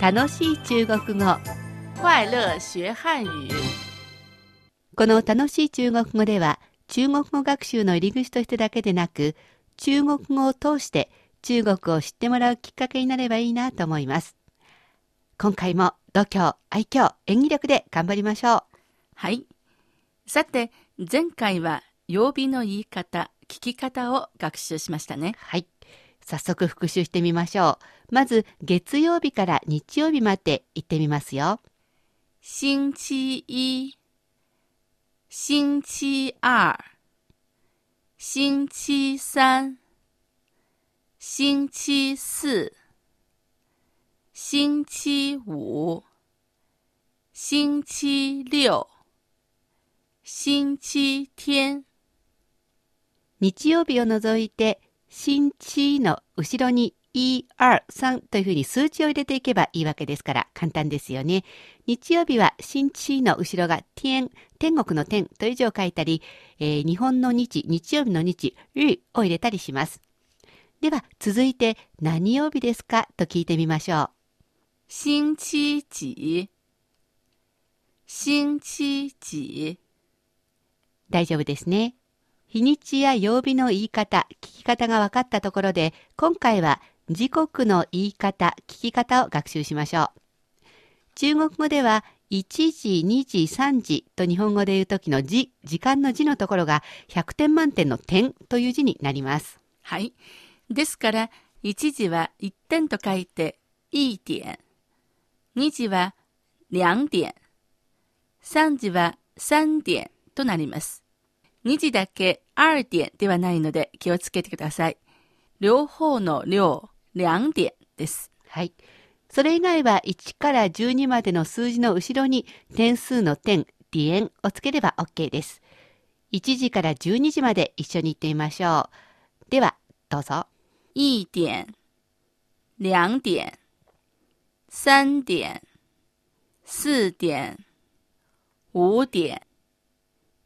楽しい中国語快乐学汉语。この楽しい中国語では中国語学習の入り口としてだけでなく中国語を通して中国を知ってもらうきっかけになればいいなと思います今回も度胸愛嬌演技力で頑張りましょうはい。さて、前回は曜日の言い方、聞き方を学習しましたね。はい早速復習してみましょうまず月曜日から日曜日まで言ってみますよ星期一、星期二、星期三、星期四、星期五、星期六、星期天。日曜日を除いて、新地の後ろに ER3 というふうに数値を入れていけばいいわけですから簡単ですよね。日曜日は新地の後ろが天、天国の天という字を書いたり、えー日本の日、日曜日の日、日を入れたりします。では続いて何曜日ですか？と聞いてみましょう。星期几？星期几？大丈夫ですね。日にちや曜日の言い方、聞き方が分かったところで、今回は時刻の言い方、聞き方を学習しましょう。中国語では、1時、2時、3時と日本語で言うときの時、時間の字のところが100点満点の点という字になります。はい。ですから、1時は1点と書いて、1点。2時は2点。3時は3点となります。2時だけ2点ではないので気をつけてください。両方の両、2点です。はい。それ以外は1から12までの数字の後ろに点数の点、点をつければ OK です。1時から12時まで一緒に言ってみましょう。では、どうぞ。1点、2点、3点、4点、5点、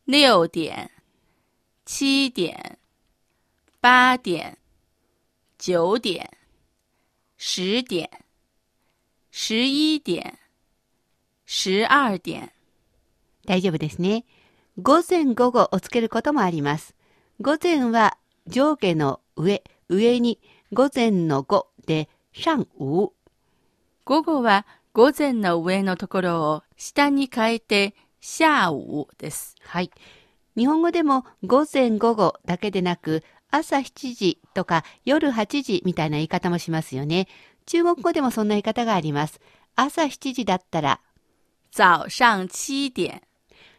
6点、7点、8点、9点、10点、11点、12点。大丈夫ですね。午前午後をつけることもあります。午前は上下の上、上に午前の午で上午。午後は午前の上のところを下に変えて下午です。はい。日本語でも午前午後だけでなく朝7時とか夜8時みたいな言い方もしますよね。中国語でもそんな言い方があります。朝7時だったら、早上7点、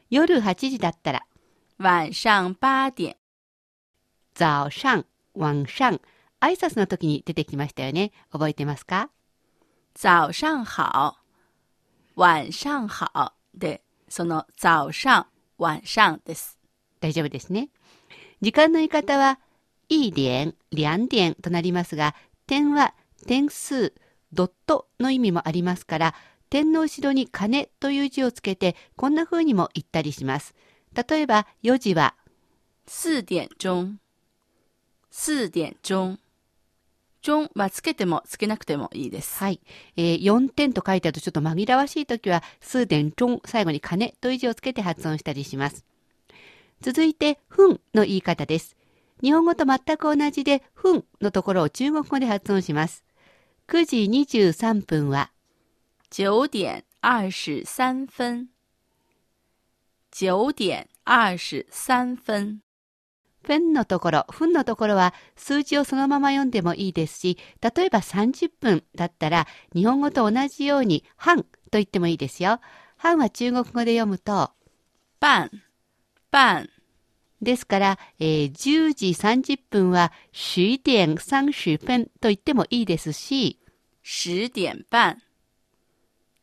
夜8時だったら、晚上8点。早上、晚上。挨拶の時に出てきましたよね。覚えてますか？早上好、晚上好で、その早上、晚上です。大丈夫ですね。時間の言い方は、一点、两点となりますが、点は点数、ドットの意味もありますから、点の後ろに金という字をつけて、こんな風にも言ったりします。例えば、4時は、4点鐘、4点鐘。鐘はつけてもつけなくてもいいです。はい、えー4点と書いてあるとちょっと紛らわしいときは、数点チョン、最後に金という字をつけて発音したりします。続いて、分の言い方です。日本語と全く同じで、分のところを中国語で発音します。9時23分は、9点23分。9点23分。分のところ、分のところは数字をそのまま読んでもいいですし、例えば30分だったら、日本語と同じように、半と言ってもいいですよ。半は中国語で読むと、半、半。ですから、えー10時30分は10点30分と言ってもいいですし、10点半。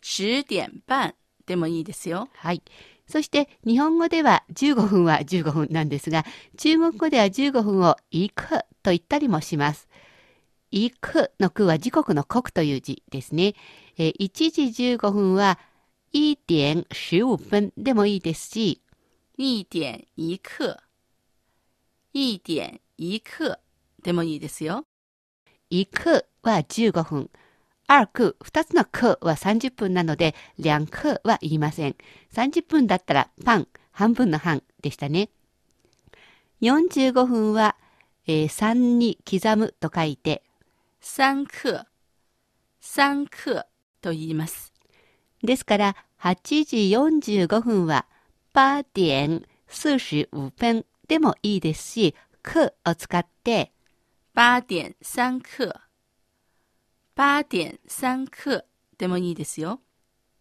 10点半でもいいですよ。はい。そして日本語では15分は15分なんですが、中国語では15分をいくと言ったりもします。いくのくは時刻の刻という字ですね。えー1時15分は1点15分でもいいですし、一点一刻。一点一刻でもいいですよ。行くは15分。二空、二つの空は30分なので、两空は言いません。30分だったらパン、半分の半でしたね。45分は、えー、3に刻むと書いて、三克、三克と言います。ですから、8時45分は、8点45分でもいいですし、空を使って、八点三克、八点三克でもいいですよ。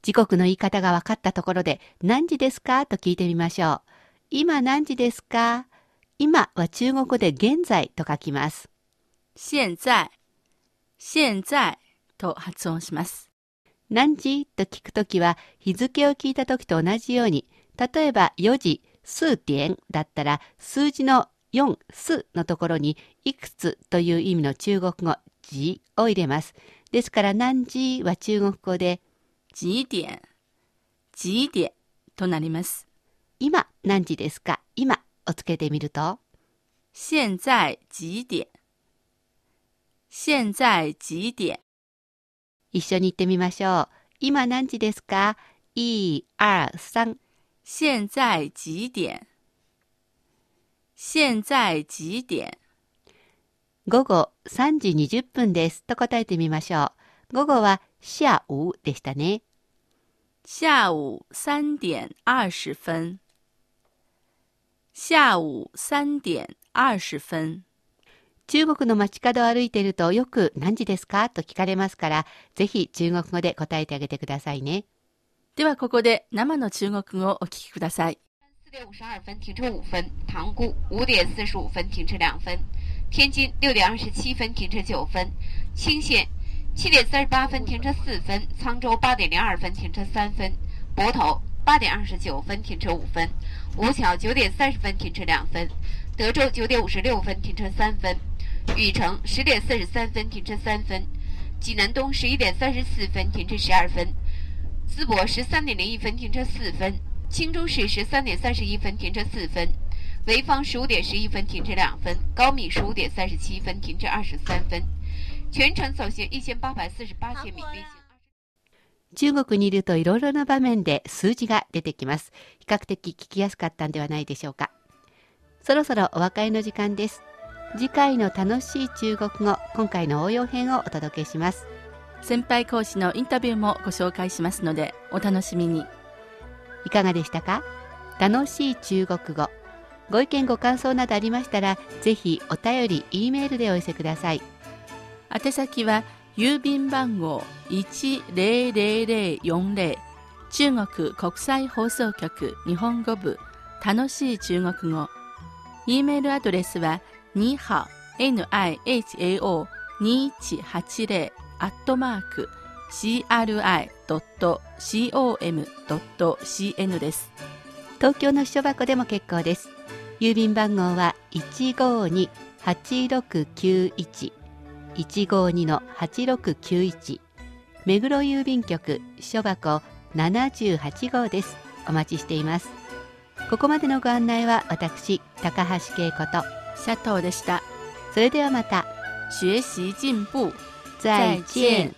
時刻の言い方が分かったところで、何時ですか？と聞いてみましょう。今何時ですか？今は中国語で現在と書きます。現在、現在と発音します。何時？と聞くときは日付を聞いたときと同じように、例えば4時数点だったら数字の4数のところにいくつという意味の中国語時を入れます。ですから何時は中国語で几点、几点となります。今何時ですか？今をつけてみると現在几点現在几点一緒に言ってみましょう。今何時ですか ?1、2、3。現在几点？現在几点？午後3時20分ですと答えてみましょう。午後は下午でしたね。下午三点二十分。下午三点二十分。中国の街角を歩いているとよく何時ですか？と聞かれますから、ぜひ中国語で答えてあげてくださいね。ではここで生の中国語をお聞きください。四点五十二分停车五分，塘沽五点四十五分停车两分，天津六点二十七分停车九分，清县七点三十八分停车四分，沧州八点零二分停车三分，泊头八点二十九分停车五分，吴桥九点三十分停车两分，德州九点五十六分停车三分，禹城十点四十三分停车三分，济南东十一点三十四分停车十二分， 淄博十三点零一分停车四分，青州市十三点三十一分停车四分，潍坊十五点十一分停车两分，高密十五点三十七分停车二十三分，全程走行一千八百四十八千米，中国にいるといろいろな場面で数字が出てきます。比較的聞きやすかったんではないでしょうか。そろそろお別れの時間です。次回の楽しい中国語、今回の応用編をお届けします。先輩講師のインタビューもご紹介しますのでお楽しみに。いかがでしたか？楽しい中国語。ご意見ご感想などありましたら、ぜひお便り、E メールでお寄せください。宛先は郵便番号10040中国国際放送局日本語部楽しい中国語 E メールアドレスはには nihao2180 アットマーク cri.com.cn です。東京の秘書箱でも結構です。郵便番号は152-8691 152-8691目黒郵便局秘書箱78号です。お待ちしています。ここまでのご案内は私、高橋恵子と、シャトーでした。それではまた、学習進步。再見。